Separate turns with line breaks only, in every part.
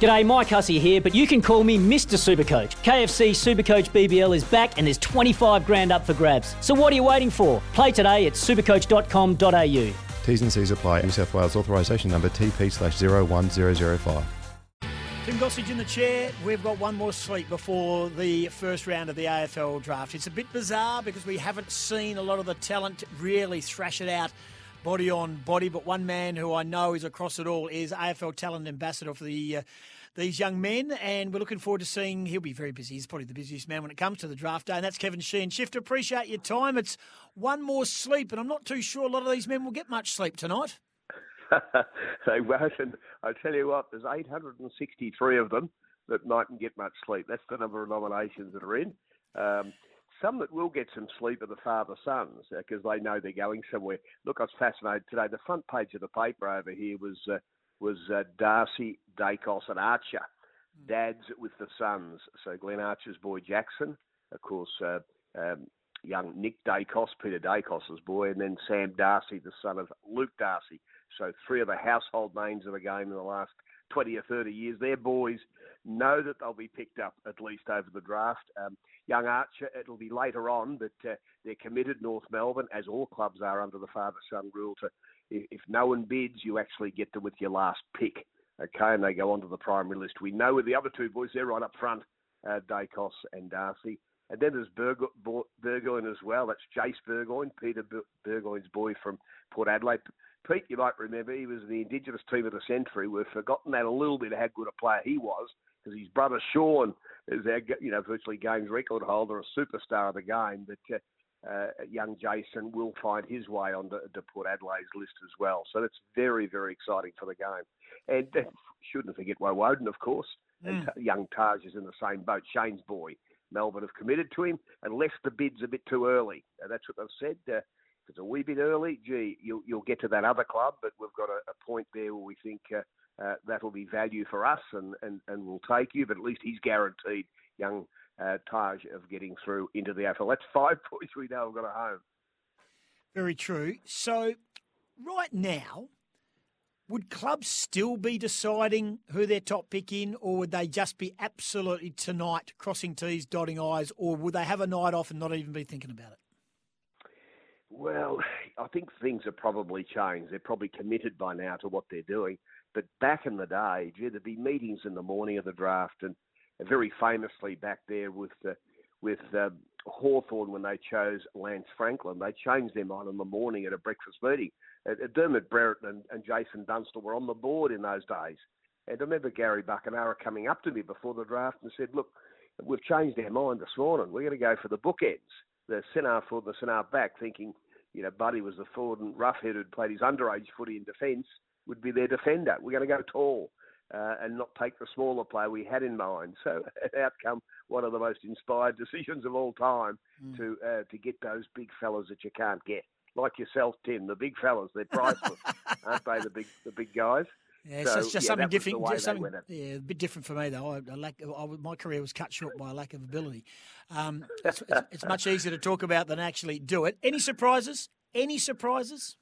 G'day, Mike Hussey here, but you can call me Mr. Supercoach. KFC Supercoach BBL is back and there's 25 grand up for grabs. So what are you waiting for? Play today at supercoach.com.au.
T's and C's apply. New South Wales authorisation number TP slash 01005.
Tim Gossage in the chair. We've got one more sleep before the first round of the AFL draft. It's a bit bizarre because we haven't seen a lot of the talent really thrash it out body on body. But one man who I know is across it all is AFL Talent Ambassador for the. Uh, these young men, and we're looking forward to seeing. He'll be very busy. He's probably the busiest man when it comes to the draft day, and that's Kevin Sheehan. Shifter, appreciate your time. It's one more sleep, and I'm not too sure a lot of these men will get much sleep tonight.
they won't, and I tell you what, there's 863 of them that mightn't get much sleep. That's the number of nominations that are in. Um, some that will get some sleep are the father sons because uh, they know they're going somewhere. Look, I was fascinated today. The front page of the paper over here was uh, was uh, Darcy, Daicos, and Archer, mm. dads with the sons. So Glenn Archer's boy Jackson, of course, uh, um, young Nick Daicos, Peter Daicos's boy, and then Sam Darcy, the son of Luke Darcy. So three of the household names of the game in the last 20 or 30 years. Their boys know that they'll be picked up at least over the draft. Um, young Archer, it'll be later on, but uh, they're committed North Melbourne, as all clubs are under the father-son rule. To if, if no one bids, you actually get them with your last pick. Okay, and they go onto the primary list. We know with the other two boys, they're right up front, uh, Daicos and Darcy. And then there's Burgoyne as well. That's Jace Burgoyne, Peter Burgoyne's boy from Port Adelaide. Pete, you might remember, he was the Indigenous team of the century. We've forgotten that a little bit how good a player he was because his brother Shaun is our, you know, virtually games record holder, a superstar of the game. But uh, uh, young Jason will find his way on to, to Port Adelaide's list as well. So that's very, very exciting for the game. And uh, shouldn't forget Woewodin, of course. Mm. And young Taj is in the same boat. Shane's boy. Melbourne have committed to him and left the bid's a bit too early. And that's what they've said. Uh, if it's a wee bit early, gee, you'll, you'll get to that other club, but we've got a, a point there where we think uh, uh, that'll be value for us and, and, and we'll take you, but at least he's guaranteed young uh, Taj of getting through into the AFL. That's five points we know have got a home.
Very true. So, right now, would clubs still be deciding who their top pick in, or would they just be absolutely tonight crossing T's, dotting I's, or would they have a night off and not even be thinking about it?
Well, I think things have probably changed. They're probably committed by now to what they're doing. But back in the day, gee, there'd be meetings in the morning of the draft, and very famously back there with uh, with uh, Hawthorn when they chose Lance Franklin, they changed their mind in the morning at a breakfast meeting. Uh, Dermott Brereton and, and Jason Dunstall were on the board in those days. And I remember Gary Buckenara coming up to me before the draft and said, look, we've changed our mind this morning. We're going to go for the bookends, the centre forward, the centre back, thinking, you know, Buddy was the forward and roughheaded, played his underage footy in defence would be their defender. We're going to go tall uh, and not take the smaller player we had in mind. So, outcome one of the most inspired decisions of all time mm. to uh, to get those big fellas that you can't get, like yourself, Tim. The big fellas, they're priceless, aren't they? The big the big guys.
Yeah, so, it's just yeah, something different. Just something, yeah, a bit different for me though. I, I lack, I, my career was cut short by a lack of ability. Um, it's, it's, it's much easier to talk about than actually do it. Any surprises? Any surprises?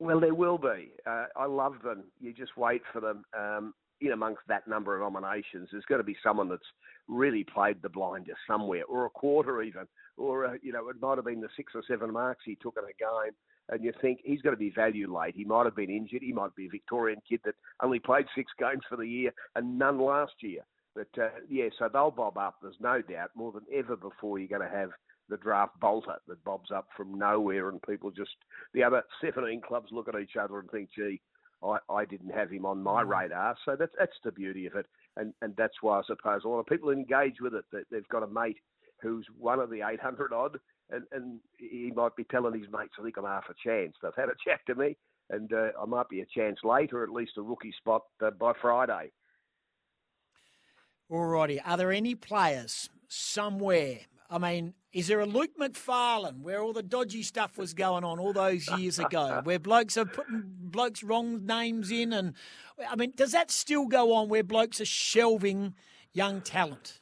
Well, there will be. Uh, I love them. You just wait for them. Um, in amongst that number of nominations, there's going to be someone that's really played the blinder somewhere, or a quarter even, or uh, you know, it might have been the six or seven marks he took in a game, and you think he's going to be valued late. He might have been injured. He might be a Victorian kid that only played six games for the year and none last year. But uh, yeah, so they'll bob up. There's no doubt more than ever before you're going to have the draft bolter that bobs up from nowhere, and people just the other 17 clubs look at each other and think, gee, I, I didn't have him on my mm. radar. So that's that's the beauty of it, and and that's why I suppose a lot of people engage with it. That they've got a mate who's one of the 800 odd, and and he might be telling his mates, I think I'm half a chance. They've had a chat to me, and uh, I might be a chance late, or at least a rookie spot uh, by Friday.
Alrighty. Are there any players somewhere? I mean, is there a Luke McFarlane where all the dodgy stuff was going on all those years ago, where blokes are putting blokes wrong names in, and I mean, does that still go on where blokes are shelving young talent?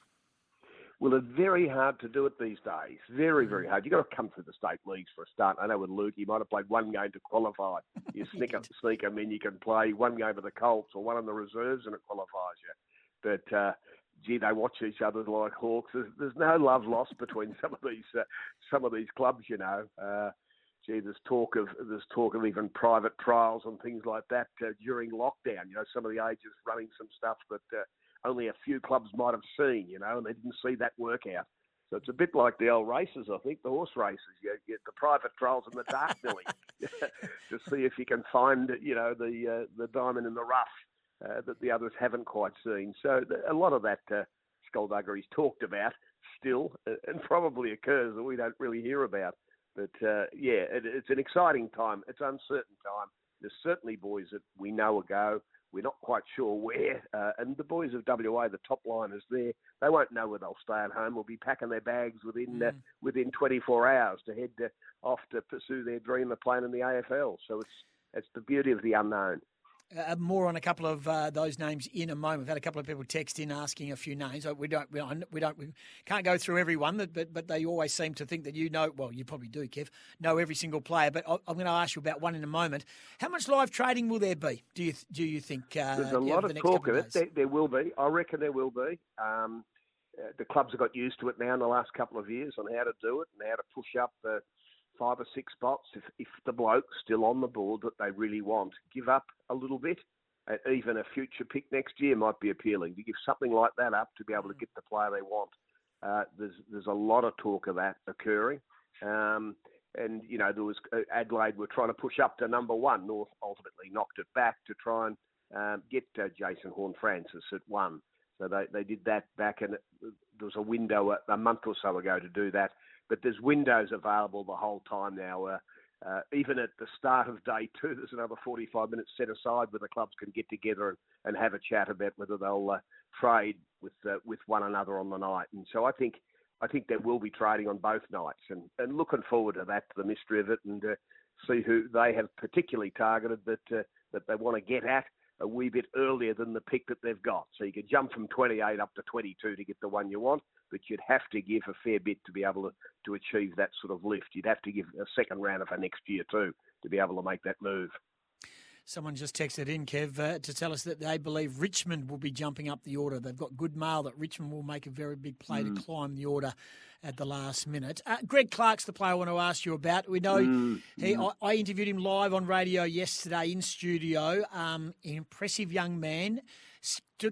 Well, it's very hard to do it these days. Very, very hard. You've got to come through the state leagues for a start. I know with Luke, he might have played one game to qualify. You sneak up, sneak him in, you can play one game of the Colts or one in the reserves and it qualifies you. But, uh, gee, they watch each other like hawks. There's, there's no love lost between some of these uh, some of these clubs, you know. Uh, gee, there's talk of there's talk of even private trials and things like that uh, during lockdown. You know, some of the agents running some stuff that uh, only a few clubs might have seen, you know, and they didn't see that work out. So it's a bit like the old races, I think, the horse races. You get the private trials in the dark, Billy, to see if you can find, you know, the uh, the diamond in the rough uh, that the others haven't quite seen. So a lot of that uh, skullduggery is talked about still, uh, and probably occurs that we don't really hear about. But uh, yeah, it, it's an exciting time. It's uncertain time. There's certainly boys that we know a go. We're not quite sure where. Uh, and the boys of WA, the top liners there, they won't know where they'll stay at home. Will be packing their bags within uh, mm. uh, within 24 hours to head to, off to pursue their dream of playing in the AFL. So it's it's the beauty of the unknown.
Uh, more on a couple of uh, those names in a moment. We've had a couple of people text in asking a few names. We don't, we don't, we don't, we can't go through everyone, but but they always seem to think that you know. Well, you probably do, Kev, know every single player. But I'm going to ask you about one in a moment. How much live trading will there be? Do you do you think?
Uh, There's a lot of talk of it. There, there, will be. I reckon there will be. Um, uh, the clubs have got used to it now in the last couple of years on how to do it and how to push up the five or six spots if, if the bloke's still on the board that they really want. Give up a little bit. Uh, even a future pick next year might be appealing. To give something like that up to be able to get the player they want. Uh, there's there's a lot of talk of that occurring. Um, and you know there was uh, Adelaide were trying to push up to number one. North ultimately knocked it back to try and um, get uh, Jason Horne-Francis at one. So they, they did that back, and there was a window a, a month or so ago to do that. But there's windows available the whole time now. Uh, uh, even at the start of day two, there's another 45 minutes set aside where the clubs can get together and, and have a chat about whether they'll uh, trade with uh, with one another on the night. And so I think I think there will be trading on both nights, and, and looking forward to that, to the mystery of it, and uh, see who they have particularly targeted that uh, that they want to get at a wee bit earlier than the pick that they've got. So you can jump from 28 up to 22 to get the one you want, but you'd have to give a fair bit to be able to, to achieve that sort of lift. You'd have to give a second rounder for next year too to be able to make that move.
Someone just texted in, Kev, uh, to tell us that they believe Richmond will be jumping up the order. They've got good mail that Richmond will make a very big play mm. to climb the order at the last minute. Uh, Greg Clark's the player I want to ask you about. We know mm. he. I, I, interviewed him live on radio yesterday in studio. Um, impressive young man.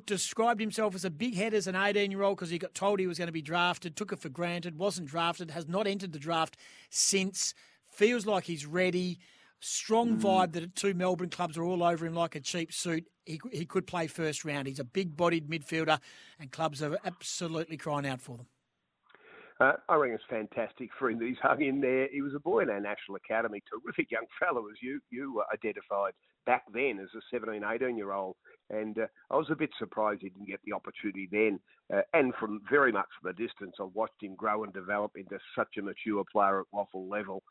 Described himself as a big head as an 18 year old because he got told he was going to be drafted, took it for granted, wasn't drafted, has not entered the draft since. Feels like he's ready strong mm. vibe that two Melbourne clubs are all over him like a cheap suit. He, he could play first round. He's a big bodied midfielder, and clubs are absolutely crying out for them.
Uh, I reckon it's fantastic for him that he's hung in there. He was a boy in our national academy, terrific young fellow, as you you identified back then as a 17, 18 year old. And uh, I was a bit surprised he didn't get the opportunity then. Uh, and from very much from a distance, I watched him grow and develop into such a mature player at WAFL level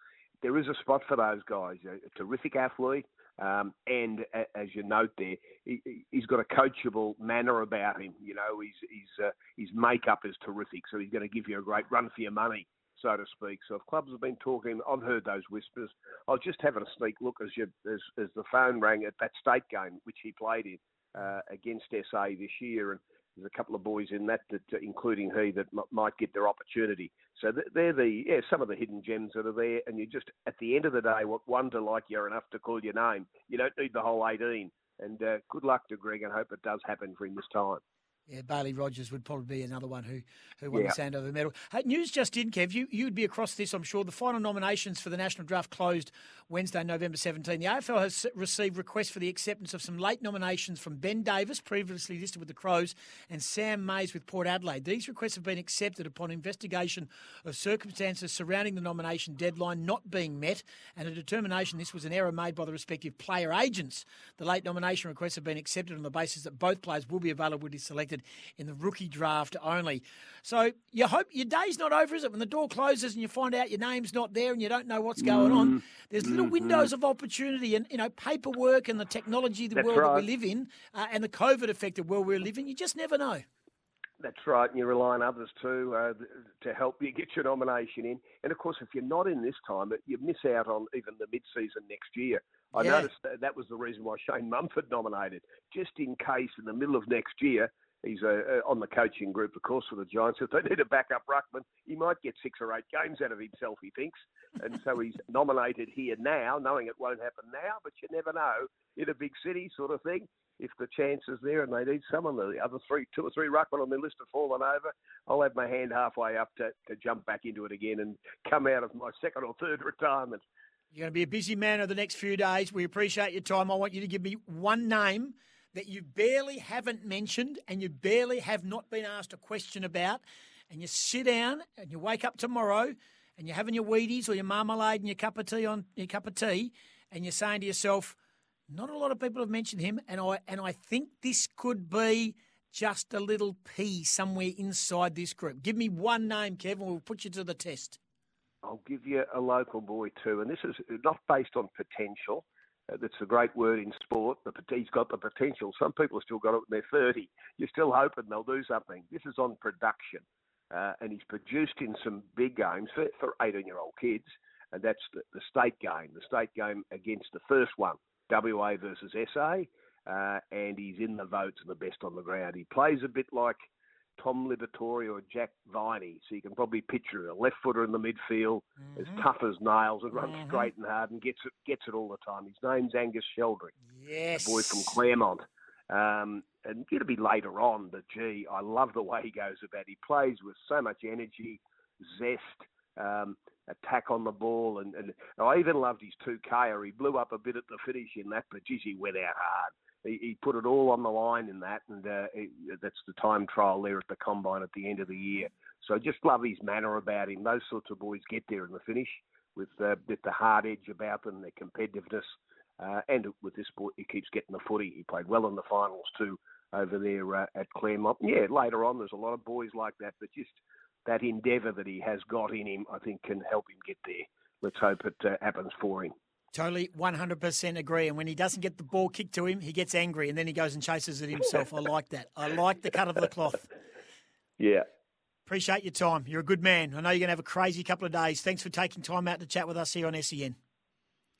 there is a spot for those guys. A, terrific athlete, um, and a, as you note there, he, has got a coachable manner about him. You know, his uh, his makeup is terrific, so he's going to give you a great run for your money, so to speak. So if clubs have been talking, I've heard those whispers. I was just having a sneak look as you as, as the phone rang at that state game which he played in uh, against SA this year, and there's a couple of boys in that, that including he, that m- might get their opportunity. So they're the yeah some of the hidden gems that are there, and you just at the end of the day wonder like you're enough to call your name. You don't need the whole 18. And uh, good luck to Greg, and hope it does happen for him this time.
Yeah, Bailey Rogers would probably be another one who, who won yeah. the Sandover medal. Hey, news just in, Kev. You, you'd be across this, I'm sure. The final nominations for the national draft closed Wednesday, November 17. The AFL has received requests for the acceptance of some late nominations from Ben Davis, previously listed with the Crows, and Sam Mayes with Port Adelaide. These requests have been accepted upon investigation of circumstances surrounding the nomination deadline not being met and a determination this was an error made by the respective player agents. The late nomination requests have been accepted on the basis that both players will be available to be selected in the rookie draft only. So you hope your day's not over, is it? When the door closes and you find out your name's not there and you don't know what's going on,
Mm-hmm.
there's little windows of opportunity and you know paperwork and the technology, the
That's
world that we live in, uh, and the COVID affected world we live in. You just never know.
That's right, and you rely on others too uh, to help you get your nomination in. And of course, if you're not in this time, you miss out on even the mid-season next year. I
Yeah.
noticed that, that was the reason why Shane Mumford nominated, just in case in the middle of next year. He's uh, uh, on the coaching group, of course, for the Giants. If they need a backup ruckman, he might get six or eight games out of himself, he thinks. And so he's nominated here now, knowing it won't happen now, but you never know in a big city sort of thing if the chance is there and they need someone, the other three, two or three ruckmen on their list have fallen over, I'll have my hand halfway up to, to jump back into it again and come out of my second or third retirement.
You're going to be a busy man over the next few days. We appreciate your time. I want you to give me one name that you barely haven't mentioned and you barely have not been asked a question about. And you sit down and you wake up tomorrow and you're having your Wheaties or your marmalade and your cup of tea on your cup of tea, and you're saying to yourself, not a lot of people have mentioned him, and I and I think this could be just a little P somewhere inside this group. Give me one name, Kevin. We'll put you to the test.
I'll give you a local boy too, and this is not based on potential. That's a great word in sport. The, he's got the potential. Some people have still got it when they're 30. You're still hoping they'll do something. This is on production, uh, and he's produced in some big games for, for 18-year-old kids, and that's the, the state game. The state game against the first one, WA versus SA, uh, and he's in the votes and the best on the ground. He plays a bit like Tom Liberatore or Jack Viney, so you can probably picture a left footer in the midfield, as tough as nails and runs straight and hard and gets it gets it all the time. His name's Angus Sheldrick,
Yes.
a boy from Claremont. Um, and it'll be later on, but gee, I love the way he goes about. it. He plays with so much energy, zest, um, attack on the ball, and, and I even loved his two K. Or he blew up a bit at the finish in that, but geez, he went out hard. He, put it all on the line in that, and uh, he, that's the time trial there at the combine at the end of the year. So just love his manner about him. Those sorts of boys get there in the finish with uh, with the hard edge about them, their competitiveness, uh, and with this boy, he keeps getting the footy. He played well in the finals too over there uh, at Claremont. Yeah, later on, there's a lot of boys like that, but just that endeavour that he has got in him, I think, can help him get there. Let's hope it uh, happens for him.
Totally 100% agree. And when he doesn't get the ball kicked to him, he gets angry and then he goes and chases it himself. I like that. I like the cut of the cloth.
Yeah.
Appreciate your time. You're a good man. I know you're going to have a crazy couple of days. Thanks for taking time out to chat with us here on SEN.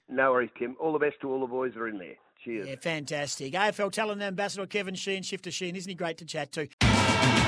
No worries, Kim. All the best to all the boys that are in there. Cheers.
Yeah, fantastic. AFL talent ambassador Kevin Sheehan, Shifter Sheehan. Isn't he great to chat to?